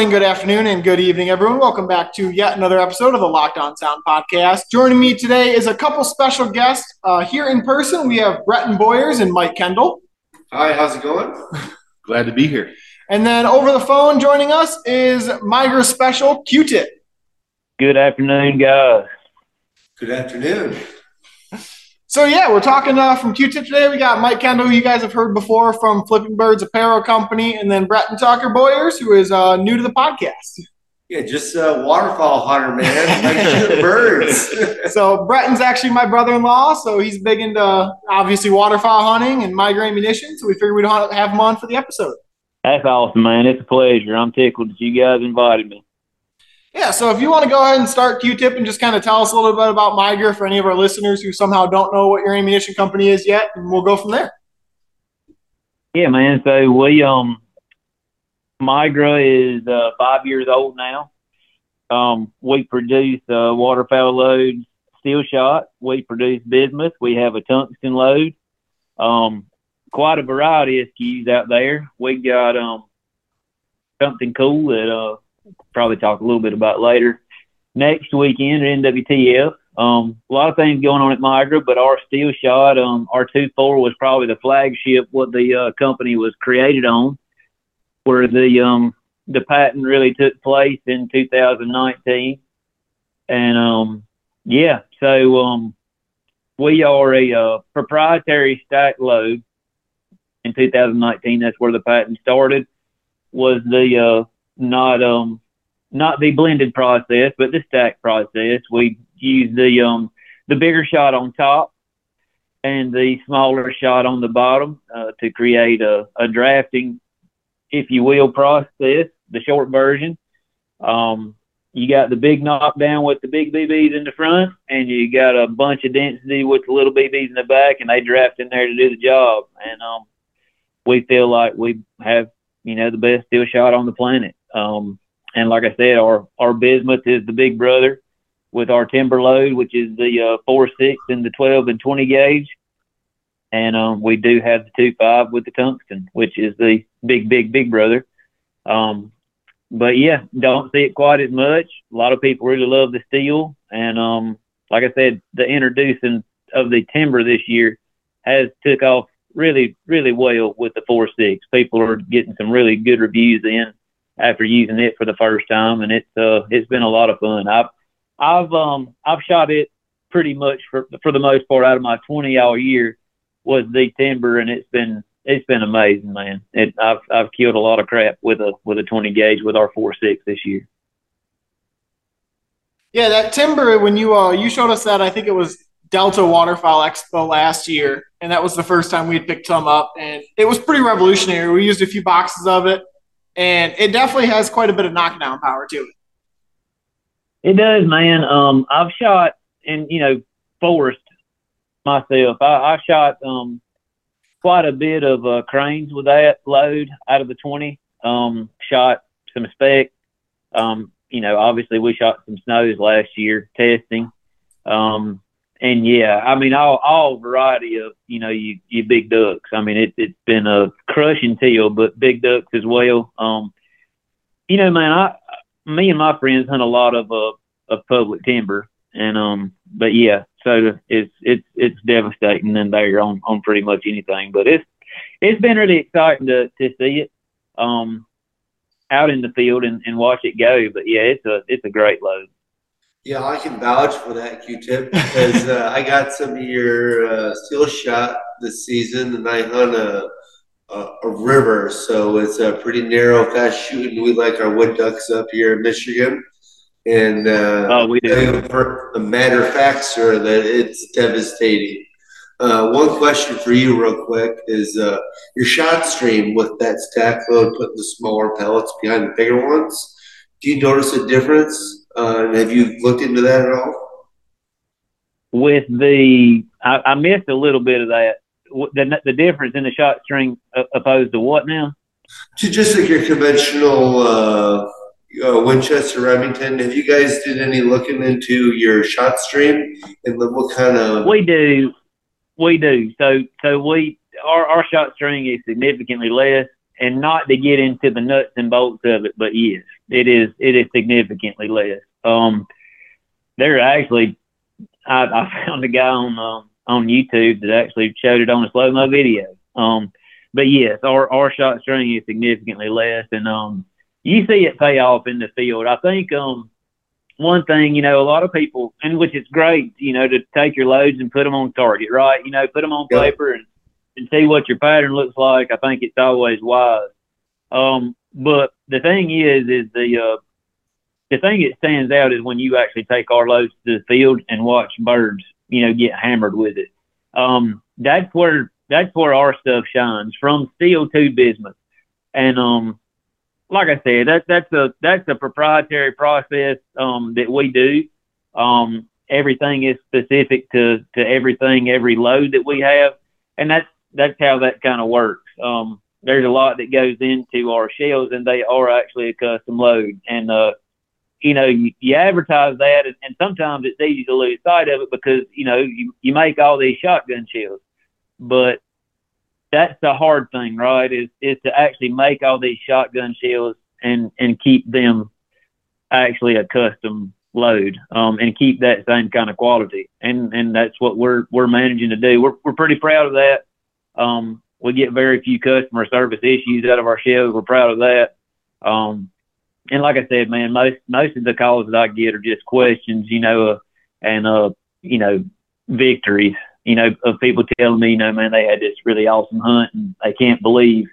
morning, good afternoon, and good evening, everyone. Welcome back to yet another episode of the Locked On Sound podcast. Joining me today is a couple special guests. Uh, here in person, we have Breton Boyers and Mike Kendall. Hi, how's it going? Glad to be here. And then over the phone joining us is Migra Special Q-Tip. Good afternoon, guys. Good afternoon. So yeah, we're talking uh, from Q-Tip today. We got Mike Kendall, who you guys have heard before from Flipping Birds Apparel Company, and then Breton Tucker Boyers, who is uh, new to the podcast. Yeah, just a waterfall hunter, man. Like shooting birds. so Breton's actually my brother-in-law, so he's big into obviously waterfowl hunting and Migra ammunition. So we figured we'd have him on for the episode. That's awesome, man. It's a pleasure. I'm tickled that you guys invited me. Yeah, so if you want to go ahead and start Q-Tip and just kind of tell us a little bit about Migra for any of our listeners who somehow don't know what your ammunition company is yet, and we'll go from there. Yeah, man. So we um Migra is uh, five years old now. Um, we produce uh, waterfowl loads, steel shot. We produce bismuth. We have a tungsten load. Um, quite a variety of SKUs out there. We got um something cool that uh probably talk a little bit about later. Next weekend at NWTF, um, a lot of things going on at Migra, but our steel shot, um, our two four was probably the flagship what the uh, company was created on, where the um the patent really took place in 2019, and um yeah, so um we are a uh, proprietary stack load in 2019. That's where the patent started. Was the uh, not um not the blended process, but the stack process. We use the um the bigger shot on top and the smaller shot on the bottom uh, to create a, a drafting, if you will, process. The short version. Um, you got the big knockdown with the big BBs in the front, and you got a bunch of density with the little BBs in the back, and they draft in there to do the job. And um, we feel like we have, you know, the best steel shot on the planet. Um, and like I said, our our bismuth is the big brother with our timber load, which is the uh, four six and the twelve and twenty gauge, and um, we do have the two five with the tungsten, which is the big big big brother. Um, but yeah, don't see it quite as much. A lot of people really love the steel, and um, like I said, the introducing of the timber this year has took off really really well with the four six. People are getting some really good reviews in after using it for the first time, and it's uh it's been a lot of fun. I've I've um I've shot it pretty much for for the most part out of my 20 hour year was the timber, and it's been it's been amazing, man. It I've I've killed a lot of crap with a with a 20 gauge with our four six this year. Yeah, that timber when you uh you showed us that I think it was Delta Waterfowl Expo last year, and that was the first time we had picked some up, and it was pretty revolutionary. We used a few boxes of it, and it definitely has quite a bit of knockdown power to it. It does, man. Um, I've shot and you know forest myself. I, I shot um quite a bit of uh, cranes with that load out of the twenty. Um, shot some spec. Um, you know, obviously we shot some snows last year testing. Um, and yeah, I mean all all variety of you know you you big ducks. I mean it it's been a crushing teal, but big ducks as well. Um, you know, man, I me and my friends hunt a lot of uh of public timber, and um, but yeah, so it's it's it's devastating in there on on pretty much anything. But it's it's been really exciting to to see it um out in the field and, and watch it go. But yeah, it's a it's a great load. Yeah, I can vouch for that Q-tip because uh, I got some of your uh, steel shot this season, and I hunt a, a, a river, so it's a pretty narrow, fast shooting. We like our wood ducks up here in Michigan, and uh, Oh, we do. For a matter of fact, sir, that it's devastating. Uh, one question for you, real quick, is uh, your shot stream with that stack load, putting the smaller pellets behind the bigger ones. Do you notice a difference? Uh, have you looked into that at all? with the I, I missed a little bit of that. The, the difference in the shot string opposed to what now? To just like your conventional uh, uh, Winchester Remington, have you guys did any looking into your shot stream and what kind of? We do, we do. So so we our our shot string is significantly less, and not to get into the nuts and bolts of it, but yes, it is it is significantly less. Um, there actually, I, I found a guy on um, on YouTube that actually showed it on a slow mo video. Um, but yes, our our shot string is significantly less, and um, you see it pay off in the field. I think um, one thing, you know, a lot of people, and which is great, you know, to take your loads and put them on target, right? You know, put them on paper and and see what your pattern looks like. I think it's always wise. Um, but the thing is, is the uh, the thing that stands out is when you actually take our loads to the field and watch birds, you know, get hammered with it. Um, that's where that's where our stuff shines from steel to bismuth. And um, like I said, that that's a that's a proprietary process um, that we do. Um, everything is specific to to everything, every load that we have, and that's that's how that kind of works. Um, there's a lot that goes into our shells, and they are actually a custom load. And uh, you know, you, you advertise that, and, and sometimes it's easy to lose sight of it because you know you you make all these shotgun shells, but that's the hard thing, right? Is is to actually make all these shotgun shells and and keep them actually a custom load um, and keep that same kind of quality. And and that's what we're we're managing to do. We're we're pretty proud of that. Um, we get very few customer service issues out of our shells. We're proud of that. Um, and like I said, man, most most of the calls that I get are just questions, you know, uh, and uh, you know, victories, you know, of people telling me, you know, man, they had this really awesome hunt and they can't believe,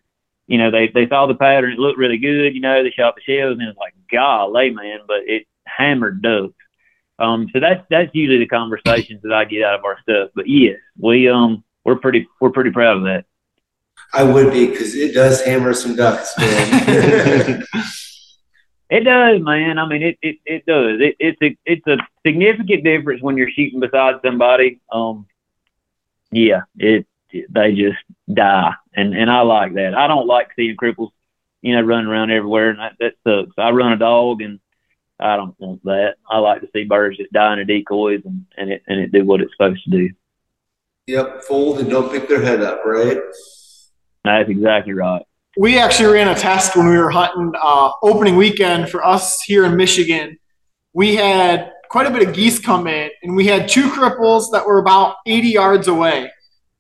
you know, they they saw the pattern, it looked really good, you know, they shot the shells and it's like, golly, man, but it hammered ducks. Um, so that's that's usually the conversations that I get out of our stuff. But yes, we um we're pretty we're pretty proud of that. I would be because it does hammer some ducks, man. it does, man. I mean, it it, it does. It, it's a it's a significant difference when you're shooting beside somebody. Um, yeah, it, it they just die, and and I like that. I don't like seeing cripples, you know, running around everywhere, and that, that sucks. I run a dog, and I don't want that. I like to see birds just die in the decoys, and and it and it do what it's supposed to do. Yep, fold and don't pick their head up, right? That's exactly right. We actually ran a test when we were hunting uh, opening weekend for us here in Michigan. We had quite a bit of geese come in, and we had two cripples that were about 80 yards away.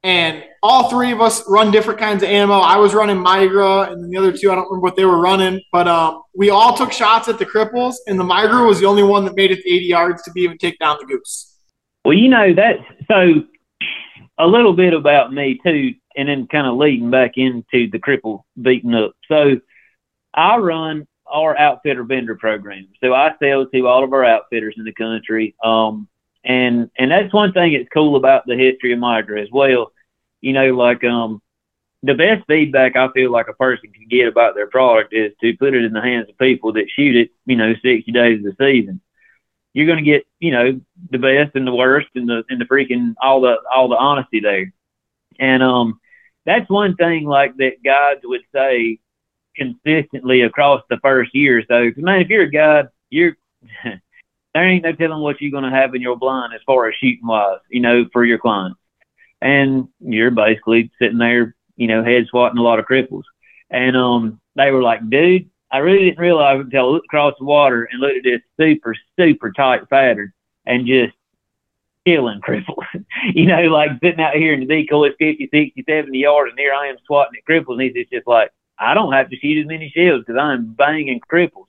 And all three of us run different kinds of ammo. I was running Migra, and the other two, I don't remember what they were running, but um, we all took shots at the cripples, and the Migra was the only one that made it to 80 yards to be able to take down the goose. Well, you know that. So a little bit about me too, and then kind of leading back into the cripple beating up. So I run our outfitter vendor program. So I sell to all of our outfitters in the country. Um, and and that's one thing that's cool about the history of Migra as well. You know, like um, the best feedback I feel like a person can get about their product is to put it in the hands of people that shoot it, you know, 60 days of the season you're going to get, you know, the best and the worst and the, and the freaking, all the, all the honesty there. And, um, that's one thing like that guides would say consistently across the first year so. Man, if you're a guide, you're, there ain't no telling what you're to have in your blind as far as shooting wise, you know, for your clients. And you're basically sitting there, you know, head swatting a lot of cripples. And, um, they were like, dude, I really didn't realize until I looked across the water and looked at this super, super tight pattern and just killing cripples. you know, like sitting out here in the decoy 50, 60, 70 yards, and here I am swatting at cripples. And he's just like, I don't have to shoot as many shells because I'm banging cripples.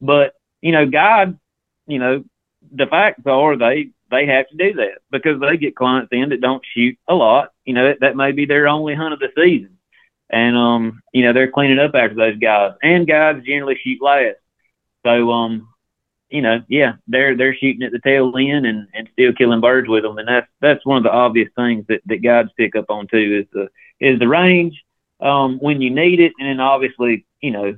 But, you know, God, you know, the facts are they they have to do that because they get clients in that don't shoot a lot. You know, that, that may be their only hunt of the season and um, you know they're cleaning up after those guys, and guys generally shoot last. So um, you know, yeah, they're they're shooting at the tail end and, and still killing birds with them, and that's that's one of the obvious things that, that guides pick up on too is the is the range um, when you need it, and then obviously you know,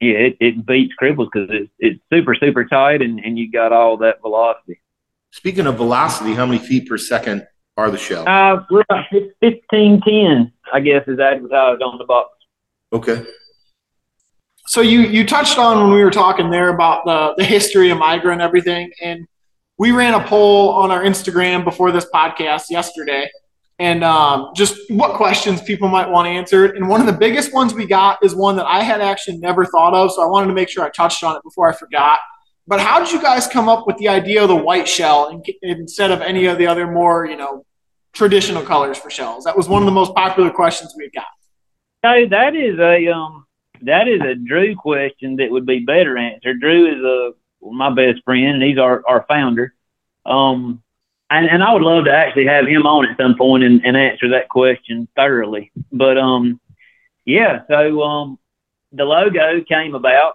yeah, it, it beats cripples because it's it's super super tight, and and you got all that velocity. Speaking of velocity, how many feet per second are the shells? Uh, we're about fifteen ten I guess, is advertised on the box. Okay. So you you touched on when we were talking there about the the history of Migra and everything, and we ran a poll on our Instagram before this podcast yesterday, and um, just what questions people might want answered. And one of the biggest ones we got is one that I had actually never thought of, so I wanted to make sure I touched on it before I forgot. But how did you guys come up with the idea of the white shell instead of any of the other more, you know, traditional colors for shells? That was one of the most popular questions we got. Hey, that is a um, that is a Drew question that would be better answered. Drew is a my best friend, and he's our our founder. Um, and, and I would love to actually have him on at some point and, and answer that question thoroughly. But um, yeah, so um, the logo came about.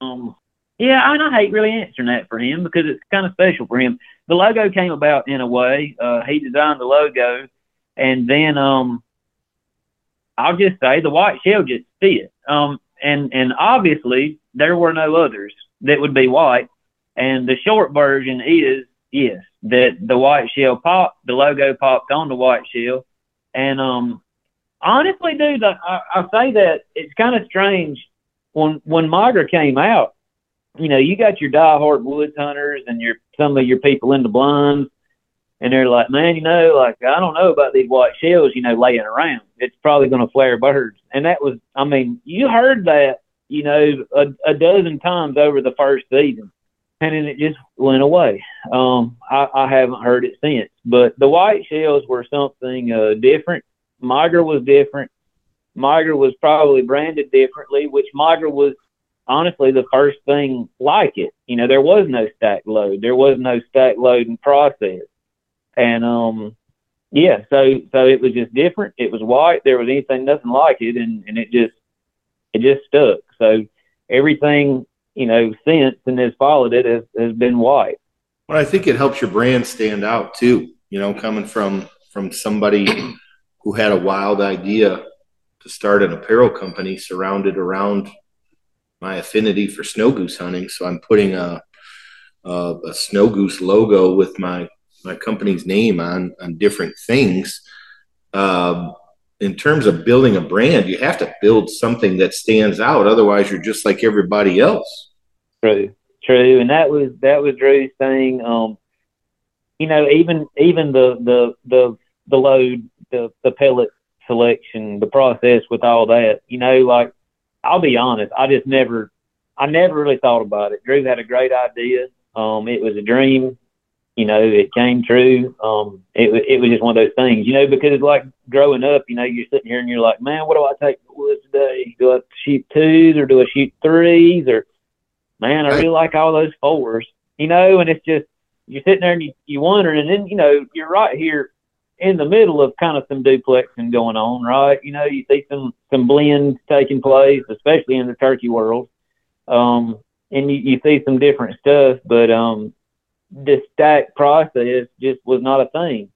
Um, yeah, and I hate really answering that for him because it's kind of special for him. The logo came about in a way. Uh, he designed the logo, and then um, I'll just say the white shell just fit. Um, and and obviously there were no others that would be white. And the short version is yes, that the white shell popped, the logo popped on the white shell. And um, honestly, dude, I, I say that it's kind of strange when when Migra came out. You know, you got your diehard woods hunters and your some of your people in the blinds, and they're like, man, you know, like I don't know about these white shells, you know, laying around. It's probably going to flare birds. And that was, I mean, you heard that, you know, a, a dozen times over the first season and then it just went away. Um, I, I haven't heard it since. But the white shells were something uh, different. Migra was different. Migra was probably branded differently, which Migra was honestly the first thing like it. You know, there was no stack load. There was no stack loading process. And um yeah, so so it was just different. It was white. There was anything nothing like it and, and it just it just stuck. So everything you know, since and has followed it has, has been white. Well, I think it helps your brand stand out too. You know, coming from from somebody who had a wild idea to start an apparel company surrounded around my affinity for snow goose hunting. So I'm putting a a, a snow goose logo with my my company's name on on different things. Um, in terms of building a brand, you have to build something that stands out. Otherwise, you're just like everybody else. True, true, and that was that was Drew's thing. Um, you know, even even the the the the load, the the pellet selection, the process with all that. You know, like I'll be honest, I just never, I never really thought about it. Drew had a great idea. Um, it was a dream you know, it came true. Um, it, it was just one of those things, you know, because like growing up, you know, you're sitting here and you're like, man, what do I take to woods today? Do I shoot twos or do I shoot threes? Or, man, I really like all those fours, you know, and it's just, you're sitting there and you, you wonder, and then, you know, you're right here in the middle of kind of some duplexing going on, right? You know, you see some, some blends taking place, especially in the turkey world. Um, and you, you see some different stuff, but, um, the stack process just was not a thing.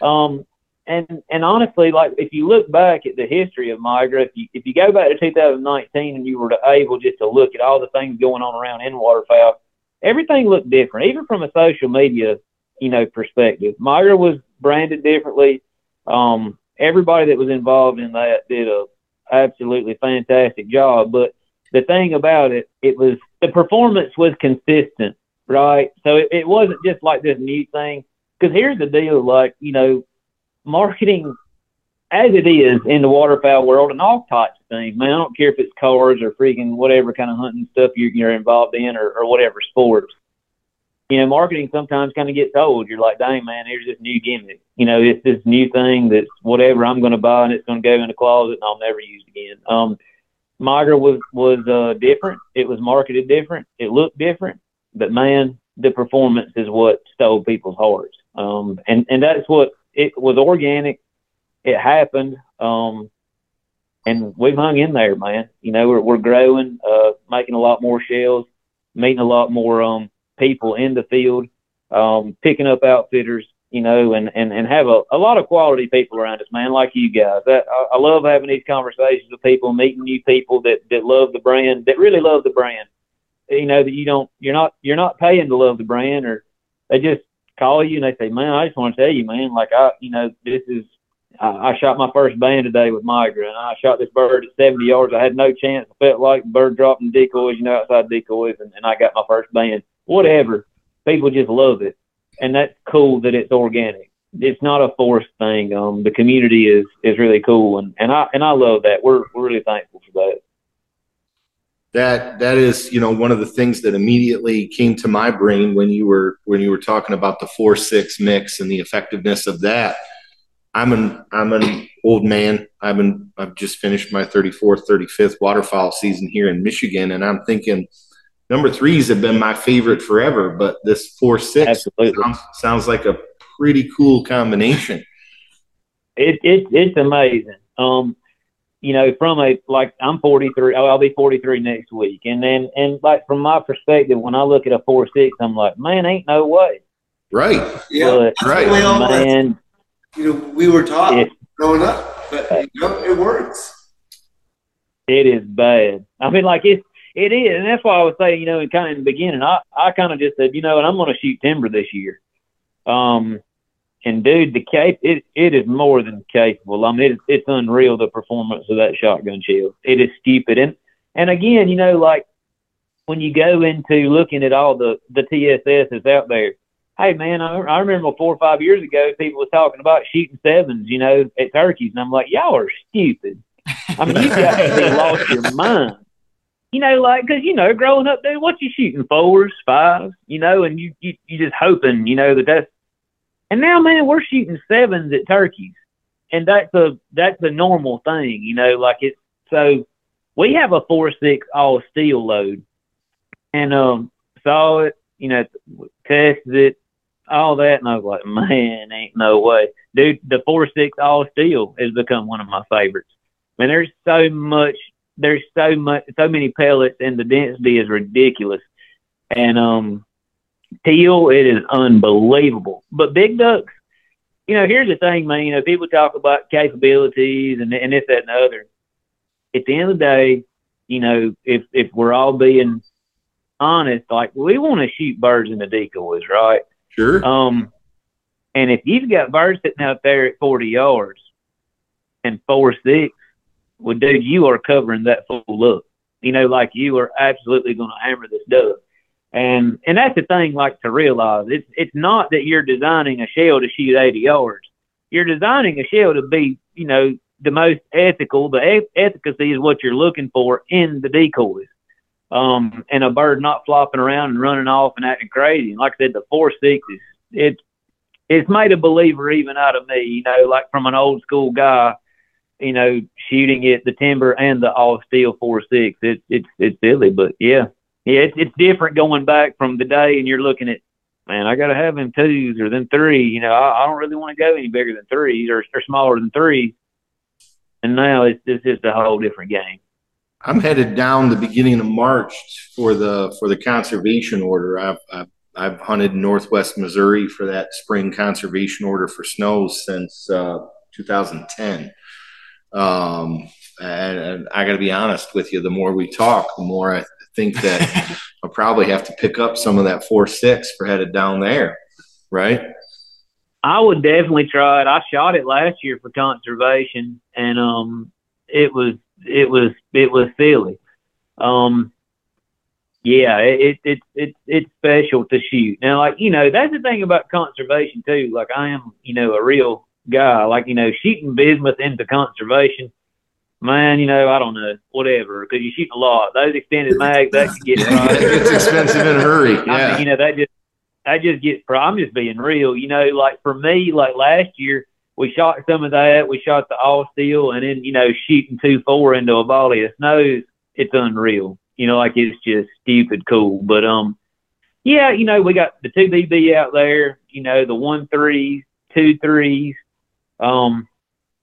Um, and and honestly, like if you look back at the history of Migra, if you if you go back to 2019 and you were able just to look at all the things going on around in waterfowl, everything looked different, even from a social media, you know, perspective. Migra was branded differently. Um, everybody that was involved in that did a absolutely fantastic job. But the thing about it, it was the performance was consistent right? So it, it wasn't just like this new thing. Because here's the deal, like you know, marketing as it is in the waterfowl world and all types of things. Man, I don't care if it's cars or freaking whatever kind of hunting stuff you're, you're involved in or, or whatever sports. You know, marketing sometimes kind of gets old. You're like, dang, man, here's this new gimmick. You know, it's this new thing that's whatever I'm going to buy and it's going to go in the closet and I'll never use it again. Um, Migra was was uh, different. It was marketed different. It looked different. But man, the performance is what stole people's hearts. Um, and, and that's what it was organic. It happened. Um, and we've hung in there, man. You know, we're, we're growing, uh, making a lot more shells, meeting a lot more, um, people in the field, um, picking up outfitters, you know, and, and, and have a, a lot of quality people around us, man, like you guys. I, I love having these conversations with people, meeting new people that, that love the brand, that really love the brand you know that you don't you're not you're not paying to love the brand or they just call you and they say man i just want to tell you man like i you know this is i, I shot my first band today with migra and i shot this bird at 70 yards i had no chance i felt like bird dropping decoys you know outside decoys and, and i got my first band whatever people just love it and that's cool that it's organic it's not a forced thing. Um, the community is is really cool, and and I and I love that. We're we're really thankful for that. That that is, you know, one of the things that immediately came to my brain when you were when you were talking about the four six mix and the effectiveness of that. I'm an I'm an old man. I've been I've just finished my 34th, 35th waterfowl season here in Michigan, and I'm thinking number threes have been my favorite forever, but this four six sounds, sounds like a pretty cool combination. It, it it's amazing. Um, you know, from a like I'm 43. I'll be 43 next week, and then and like from my perspective, when I look at a four six, I'm like, man, ain't no way. Right. Yeah. But, right. Man, you know, we were taught it, growing up, but you know, it works. It is bad. I mean, like it's it is, and that's why I was saying, you know, in kind of in the beginning, I I kind of just said, you know, and I'm going to shoot timber this year. Um, and dude, the cape it it is more than capable. I mean, it's it's unreal the performance of that shotgun shell. It is stupid, and and again, you know, like when you go into looking at all the the TSSs out there, hey man, I, I remember four or five years ago, people was talking about shooting sevens, you know, at turkeys, and I'm like, y'all are stupid. I mean, you to be lost your mind. You know, like, cause you know, growing up, dude, what you shooting fours, fives, you know, and you you you just hoping, you know, that that's and now, man, we're shooting sevens at turkeys, and that's a that's a normal thing, you know. Like it's so we have a four six all steel load, and um saw it, you know, tested it, all that, and I was like, man, ain't no way, dude. The four six all steel has become one of my favorites. I mean, there's so much, there's so much, so many pellets, and the density is ridiculous, and um teal, it is unbelievable. But big ducks, you know, here's the thing, man. You know, people talk about capabilities and and this, that, and the other. At the end of the day, you know, if if we're all being honest, like we want to shoot birds in the decoys, right? Sure. Um, and if you've got birds sitting out there at 40 yards and four six, well, dude, you are covering that full up. You know, like you are absolutely going to hammer this duck. And and that's the thing, like to realize it's it's not that you're designing a shell to shoot 80 yards. You're designing a shell to be, you know, the most ethical. The efficacy is what you're looking for in the decoys. Um, and a bird not flopping around and running off and acting crazy. And like I said, the four six is it's it's made a believer even out of me. You know, like from an old school guy, you know, shooting at the timber and the all steel four six. It's it's it's silly, but yeah, yeah, it's, it's different going back from the day and you're looking at, man, I got to have them twos or then three. You know, I, I don't really want to go any bigger than threes or, or smaller than threes. And now it's, it's just a whole different game. I'm headed down the beginning of March for the for the conservation order. I've, I've I've hunted Northwest Missouri for that spring conservation order for snows since uh, 2010. Um, and, and I got to be honest with you, the more we talk, the more I think that I'll probably have to pick up some of that four six for headed down there, right? I would definitely try it. I shot it last year for conservation, and um, it was it was it was silly. Um, yeah, it, it it it it's special to shoot. Now, like you know, that's the thing about conservation too. Like I am, you know, a real guy. Like you know, shooting bismuth into conservation man, you know, I don't know, whatever, because you shoot a lot. Those extended mags, that could get it's expensive in a hurry. Yeah. I mean, you know, that just that just gets. I'm just being real. You know, like for me, like last year, we shot some of that. We shot the all steel, and then you know, shooting two four into a volley of snows. It's unreal. You know, like it's just stupid cool. But um, yeah, you know, we got the two BB out there. You know, the one threes, two threes. Um,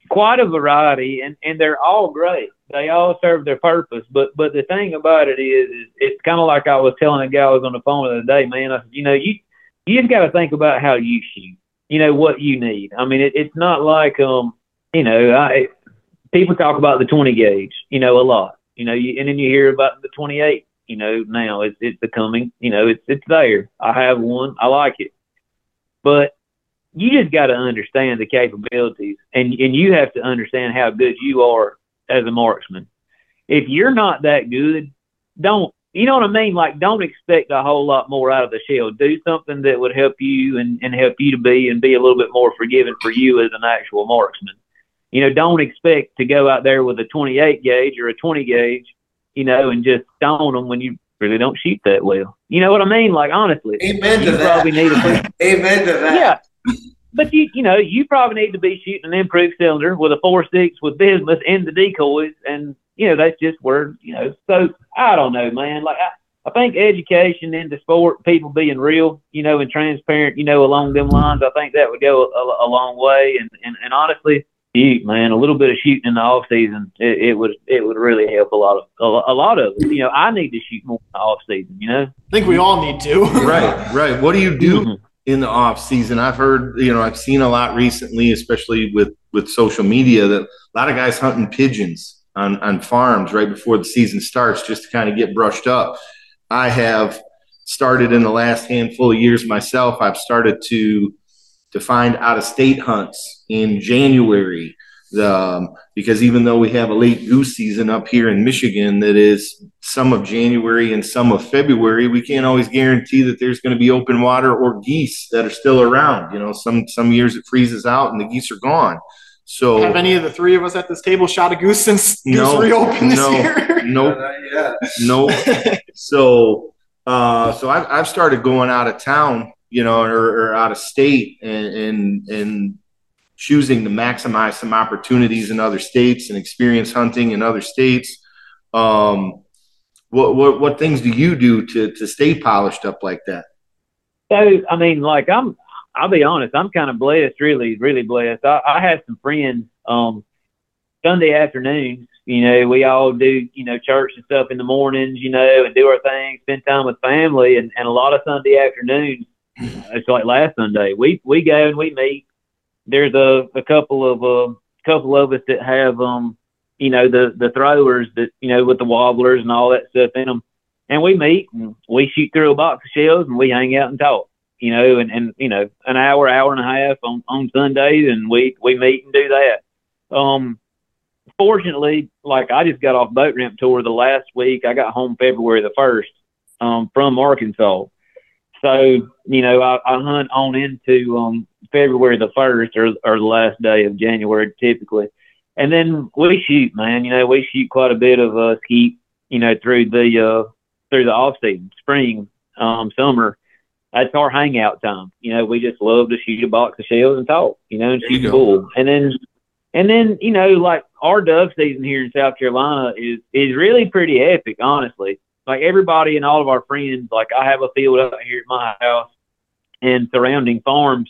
quite a variety, and and they're all great. They all serve their purpose. But but the thing about it is, is it's kind of like I was telling a guy I was on the phone the other day, man. I you know, you you just got to think about how you shoot. You know what you need. I mean, it, it's not like um, you know, I people talk about the 20 gauge, you know, a lot. You know, you, and then you hear about the 28. You know, now it's it's becoming, you know, it's it's there. I have one. I like it, but you just got to understand the capabilities and, and you have to understand how good you are as a marksman. If you're not that good, don't, you know what I mean? Like, don't expect a whole lot more out of the shell. Do something that would help you and, and help you to be and be a little bit more forgiving for you as an actual marksman. You know, don't expect to go out there with a 28 gauge or a 20 gauge, you know, and just stone them when you really don't shoot that well. You know what I mean? Like, honestly, Amen you to probably need a Amen to that. yeah. But you, you know, you probably need to be shooting an improved cylinder with a four six with bismuth in the decoys, and you know that's just where you know. So I don't know, man. Like I, I think education into sport, people being real, you know, and transparent, you know, along them lines. I think that would go a, a long way. And, and and honestly, shoot, man, a little bit of shooting in the off season, it, it would it would really help a lot of a, a lot of us. You know, I need to shoot more in the off season. You know, I think we all need to. Right, right. What do you do Mhm. In the off season? I've heard, you know, I've seen a lot recently, especially with with social media, that a lot of guys hunting pigeons on on farms right before the season starts, just to kind of get brushed up. I have started in the last handful of years myself. I've started to to find out of state hunts in January. The, um, because even though we have a late goose season up here in Michigan that is some of January and some of February, we can't always guarantee that there's going to be open water or geese that are still around. You know, some some years it freezes out and the geese are gone. So Have any of the three of us at this table shot a goose since goose No, reopened this no. year? nope, Yeah. nope. so uh, so I've, I've started going out of town you know or, or out of state and, and and choosing to maximize some opportunities in other states and experience hunting in other states um, what, what what things do you do to to stay polished up like that So I mean, like I'm, I'll be honest, I'm kind of blessed, really, really blessed. I, I have some friends. Um, Sunday afternoons, you know, we all do, you know, church and stuff in the mornings, you know, and do our thing, spend time with family, and, and a lot of Sunday afternoons. It's like last Sunday, we we go and we meet. There's a, a couple of a couple of us that have um, you know, the the throwers that you know with the wobblers and all that stuff in them and we meet and we shoot through a box of shells and we hang out and talk, you know, and, and you know, an hour, hour and a half on, on Sundays and we, we meet and do that. Um, fortunately, like I just got off boat ramp tour the last week. I got home February the first, um, from Arkansas. So, you know, I, I hunt on into, um, February the first or, or the last day of January typically. And then we shoot, man, you know, we shoot quite a bit of, uh, skeet, you know, through the, uh, through the off season, spring, um, summer. That's our hangout time. You know, we just love to shoot a box of shells and talk, you know, and There shoot bull. And then, and then, you know, like our dove season here in South Carolina is, is really pretty epic, honestly. Like everybody and all of our friends, like I have a field out here at my house and surrounding farms.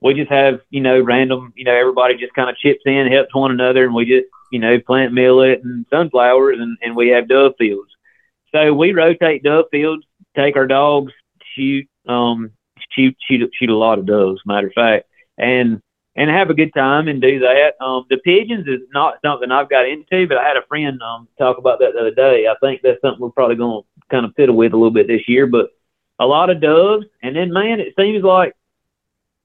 We just have, you know, random, you know, everybody just kind of chips in, helps one another, and we just, you know, plant millet and sunflowers, and, and we have dove fields. So we rotate dove fields, take our dogs, shoot, um, shoot, shoot, shoot a lot of doves, matter of fact, and and have a good time and do that. Um, the pigeons is not something I've got into, but I had a friend um talk about that the other day. I think that's something we're probably going to kind of fiddle with a little bit this year, but a lot of doves, and then man, it seems like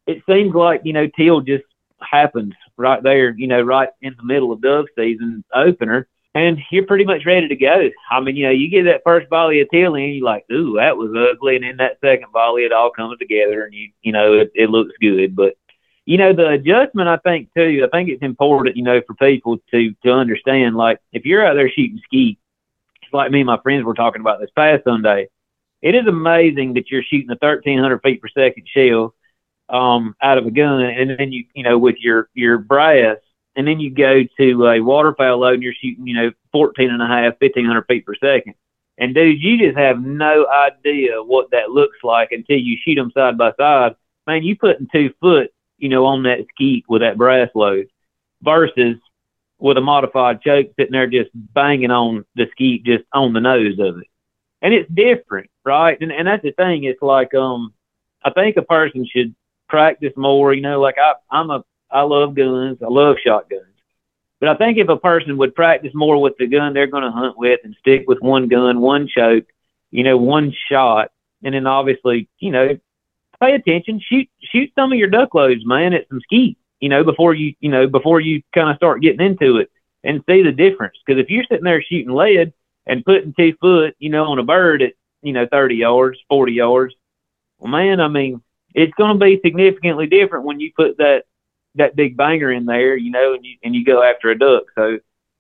it seems like you know teal just happens right there, you know, right in the middle of dove season opener and you're pretty much ready to go. I mean, you know, you get that first volley of teal in, you're like, ooh, that was ugly, and then that second volley, it all comes together, and you, you know, it, it looks good. But you know, the adjustment, I think too, I think it's important, you know, for people to to understand. Like, if you're out there shooting skeet, like me and my friends were talking about this past Sunday. It is amazing that you're shooting a 1,300 feet per second shell um, out of a gun, and then you, you know, with your your brass and then you go to a waterfowl load and you're shooting, you know, 14 and a half, 1500 feet per second. And dude, you just have no idea what that looks like until you shoot them side by side. Man, you putting two foot, you know, on that skeet with that brass load versus with a modified choke sitting there just banging on the skeet just on the nose of it. And it's different, right? And, and that's the thing. It's like, um, I think a person should practice more, you know, like I, I'm a, I love guns. I love shotguns. But I think if a person would practice more with the gun they're to hunt with and stick with one gun, one choke, you know, one shot, and then obviously, you know, pay attention, shoot, shoot some of your duck loads, man, at some skeet, you know, before you, you know, before you kind of start getting into it and see the difference. Because if you're sitting there shooting lead and putting two foot, you know, on a bird at you know 30 yards, 40 yards. Well, man, I mean, it's going to be significantly different when you put that that big banger in there, you know, and you and you go after a duck. So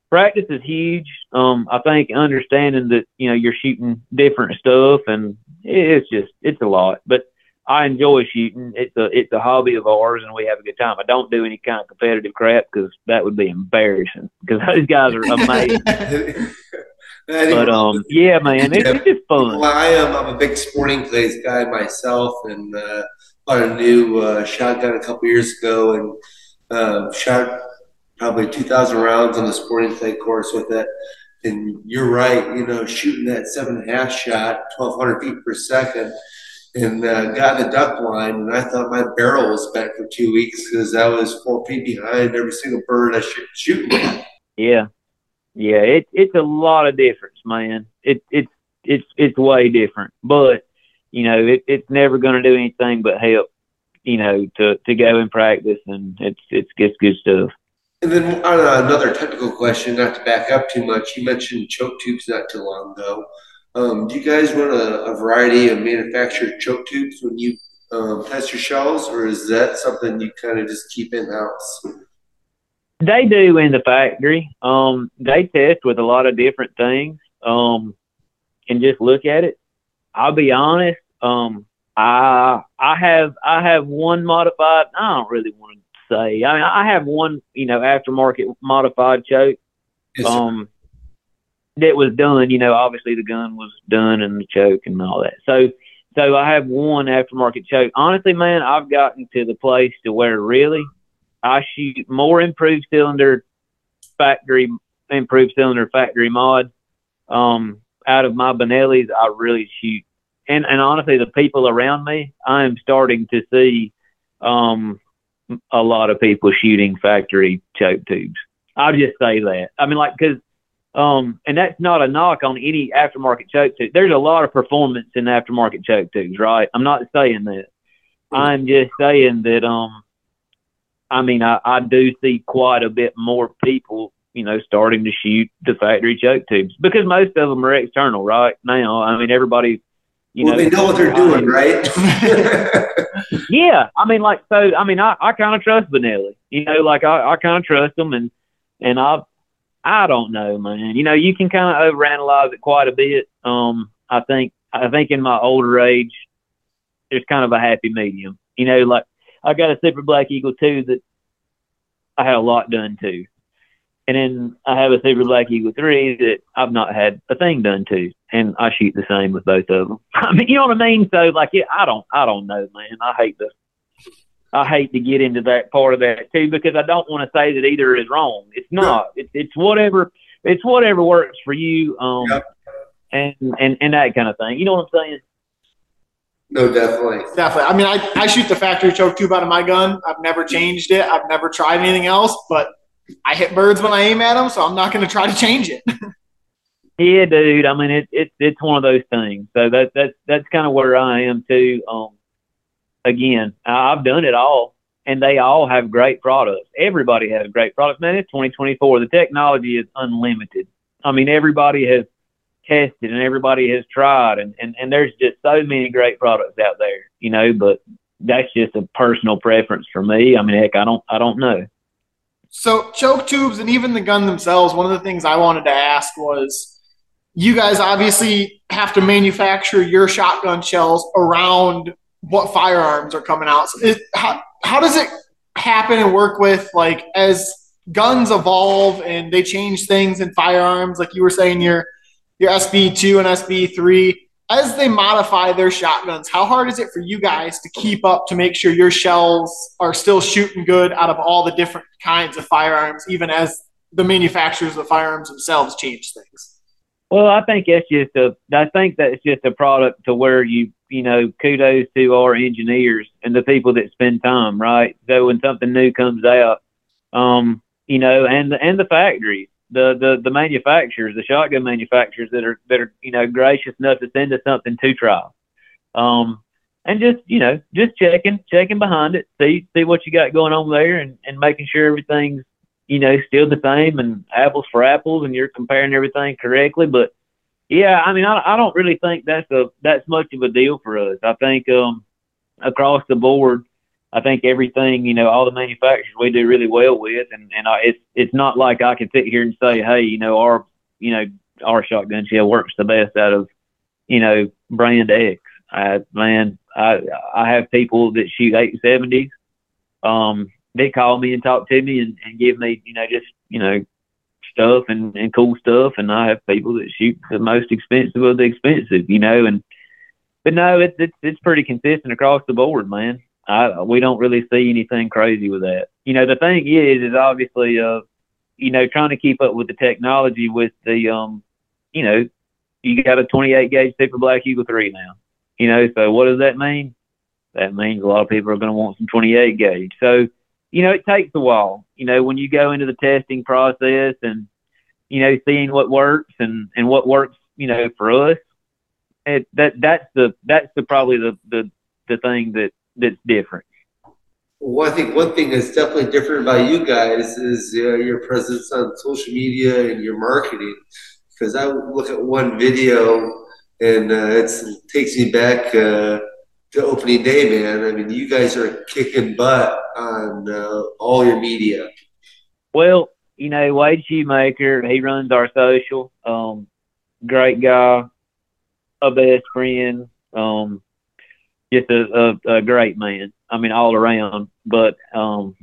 practice is huge. Um, I think understanding that you know you're shooting different stuff, and it's just it's a lot. But I enjoy shooting. It's a it's a hobby of ours, and we have a good time. I don't do any kind of competitive crap because that would be embarrassing. Because those guys are amazing. but um, yeah, man, it's, it's just fun. Well, I am. I'm a big sporting clays guy myself, and uh, bought a new uh, shotgun a couple years ago, and uh, shot probably 2,000 rounds on the sporting clay course with it. And you're right, you know, shooting that seven and a half shot, 1,200 feet per second, and uh, got in the duck line. And I thought my barrel was bent for two weeks because I was four feet behind every single bird I should shoot. Yeah, yeah, it, it's a lot of difference, man. It it's it's it's way different, but you know, it, it's never going to do anything but help. You know, to to go and practice, and it's it's it's good stuff. And then on uh, another technical question, not to back up too much, you mentioned choke tubes not too long ago. Um, do you guys run a, a, variety of manufactured choke tubes when you um, test your shells, or is that something you kind of just keep in house? They do in the factory. Um, they test with a lot of different things um, and just look at it. I'll be honest. Um, I I have I have one modified. I don't really want to say. I mean, I have one, you know, aftermarket modified choke. Yes, um, that was done. You know, obviously the gun was done and the choke and all that. So, so I have one aftermarket choke. Honestly, man, I've gotten to the place to where really I shoot more improved cylinder factory, improved cylinder factory mod. Um, out of my Benellis, I really shoot. And, and honestly, the people around me, I am starting to see um, a lot of people shooting factory choke tubes. I'll just say that. I mean, like, because, um, and that's not a knock on any aftermarket choke tube. There's a lot of performance in aftermarket choke tubes, right? I'm not saying that. I'm just saying that, um, I mean, I, I do see quite a bit more people, you know, starting to shoot the factory choke tubes because most of them are external right now. I mean, everybody's you well, know, they know what they're doing, right? yeah, I mean, like so. I mean, I, I kind of trust Benelli. You know, like I, I kind of trust them, and and I I don't know, man. You know, you can kind of overanalyze it quite a bit. Um, I think I think in my older age, there's kind of a happy medium. You know, like I got a Super Black Eagle too that I had a lot done to, and then I have a Super Black Eagle three that I've not had a thing done to and I shoot the same with both of them. I mean, you know what I mean? So like, yeah, I don't, I don't know, man. I hate to, I hate to get into that part of that too because I don't want to say that either is wrong. It's not. It's it's whatever. It's whatever works for you. Um, yep. and and and that kind of thing. You know what I'm saying? No, definitely. Definitely. I mean, I, I shoot the factory choke tube out of my gun. I've never changed it. I've never tried anything else, but I hit birds when I aim at them, so I'm not going to try to change it. Yeah, dude. I mean, it's it it's one of those things. So that that's that's kind of where I am too. Um, again, I've done it all, and they all have great products. Everybody has great products. Man, it's 2024. The technology is unlimited. I mean, everybody has tested and everybody has tried, and and and there's just so many great products out there. You know, but that's just a personal preference for me. I mean, heck, I don't I don't know. So choke tubes and even the gun themselves. One of the things I wanted to ask was you guys obviously have to manufacture your shotgun shells around what firearms are coming out. How, how does it happen and work with like as guns evolve and they change things in firearms, like you were saying, your your SB2 and SB3, as they modify their shotguns, how hard is it for you guys to keep up to make sure your shells are still shooting good out of all the different kinds of firearms, even as the manufacturers of firearms themselves change things? Well, I think it's just a. I think that's just a product to where you, you know, kudos to our engineers and the people that spend time, right? So when something new comes out, um, you know, and and the factories, the the the manufacturers, the shotgun manufacturers that are that are you know gracious enough to send us something to try, um, and just you know just checking checking behind it, see see what you got going on there, and and making sure everything's you know, still the same and apples for apples and you're comparing everything correctly. But Yeah, I mean, I, I don't really think that's a that's much of a deal for us. I think um, across the board, I think everything, you know, all the manufacturers we do really well with, and and I, it's it's not like I can sit here and say, hey, you know, our you know our shotgun shell works the best out of you know brand X. I man, I I have people that shoot eight seventies. Um, they call me and talk to me and, and give me, you know, just you know stuff and, and cool stuff. And I have people that shoot the most expensive of the expensive, you know. And but no, it's it's it's pretty consistent across the board, man. I we don't really see anything crazy with that. You know, the thing is, is obviously, uh, you know, trying to keep up with the technology with the, um, you know, you got a 28 gauge Super Black Eagle three now. You know, so what does that mean? That means a lot of people are going to want some 28 gauge. So you know, it takes a while. You know, when you go into the testing process and you know, seeing what works and and what works, you know, for us, it, that that's the that's the probably the the the thing that that's different. Well, I think one thing that's definitely different about you guys is uh, your presence on social media and your marketing. Because I look at one video and uh, it takes me back uh, to opening day, man. I mean, you guys are kicking butt on uh, all your media. Well, you know, Wade Shoemaker, he runs our social. Um, great guy, a best friend, um, just a, a, a, great man. I mean, all around, but um,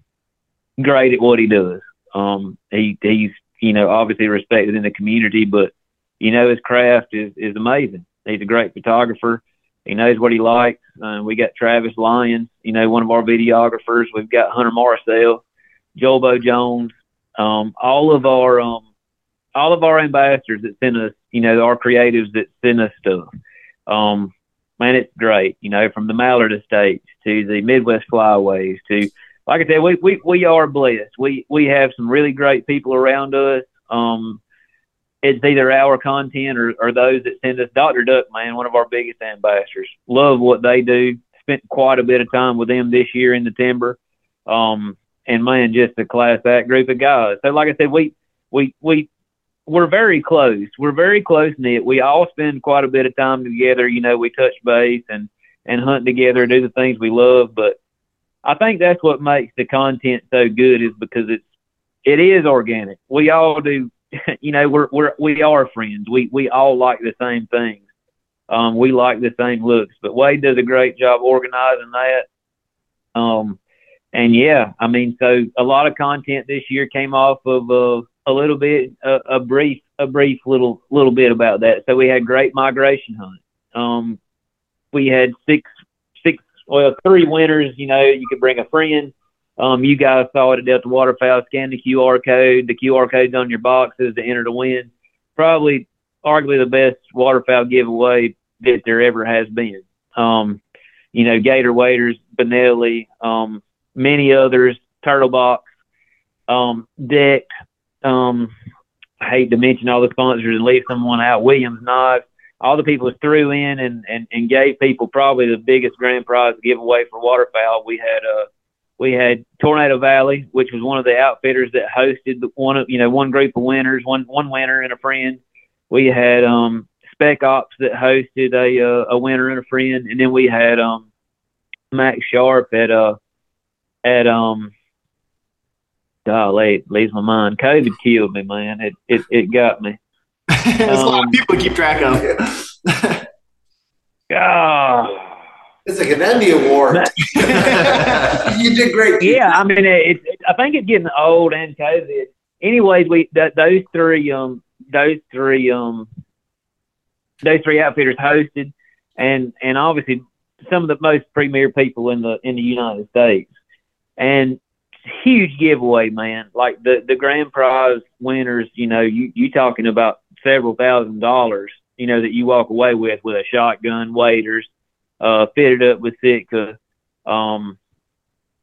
great at what he does. Um, he he's you know obviously respected in the community, but you know his craft is is amazing. He's a great photographer. He knows what he likes. Uh, we got Travis Lyons, you know, one of our videographers. We've got Hunter Marcel, Joel Bo Jones, um, all of our um, all of our ambassadors that send us, you know, our creatives that send us stuff. Um, man, it's great. You know, from the Mallard Estates to the Midwest Flyways to, like I said, we we we are blessed. We we have some really great people around us. Um, it's either our content or, or those that send us. Dr. Duck, man, one of our biggest ambassadors. Love what they do. Spent quite a bit of time with them this year in the timber. Um, and man, just a class act group of guys. So, like I said, we we we we're very close. We're very close knit. We all spend quite a bit of time together. You know, we touch base and and hunt together, and do the things we love. But I think that's what makes the content so good is because it's it is organic. We all do you know, we're we're we are friends. We we all like the same things. Um, we like the same looks. But Wade does a great job organizing that. Um, and yeah, I mean, so a lot of content this year came off of uh, a little bit, a, a brief, a brief little little bit about that. So we had great migration hunt. Um, we had six, six, well, three winners. You know, you could bring a friend. Um, you guys saw it at Delta Waterfowl. Scan the QR code. The QR code's on your boxes to enter to win. Probably, arguably the best waterfowl giveaway that there ever has been. Um, you know, Gator Waders, Benelli, um, many others, Turtle Box, um, Deck. Um, I hate to mention all the sponsors and leave someone out. Williams Knives. All the people threw in and, and, and gave people probably the biggest grand prize giveaway for waterfowl. We had uh, we had Tornado Valley, which was one of the outfitters that hosted the one of you know one group of winners, one one winner and a friend. We had um, Spec Ops that hosted a uh, a winner and a friend, and then we had um, Max Sharp at uh at um golly, it leaves my mind. COVID killed me, man. It it, it got me. There's um, a lot of um, people to keep track of. God. It's like an Emmy award. you did great. Yeah, I mean, it, it, I think it's getting old and COVID. Anyways, we those three um those three um those three outfitters hosted, and and obviously some of the most premier people in the in the United States, and huge giveaway, man. Like the the grand prize winners, you know, you you talking about several thousand dollars, you know, that you walk away with with a shotgun, waders, uh, fitted up with Sitka. Um,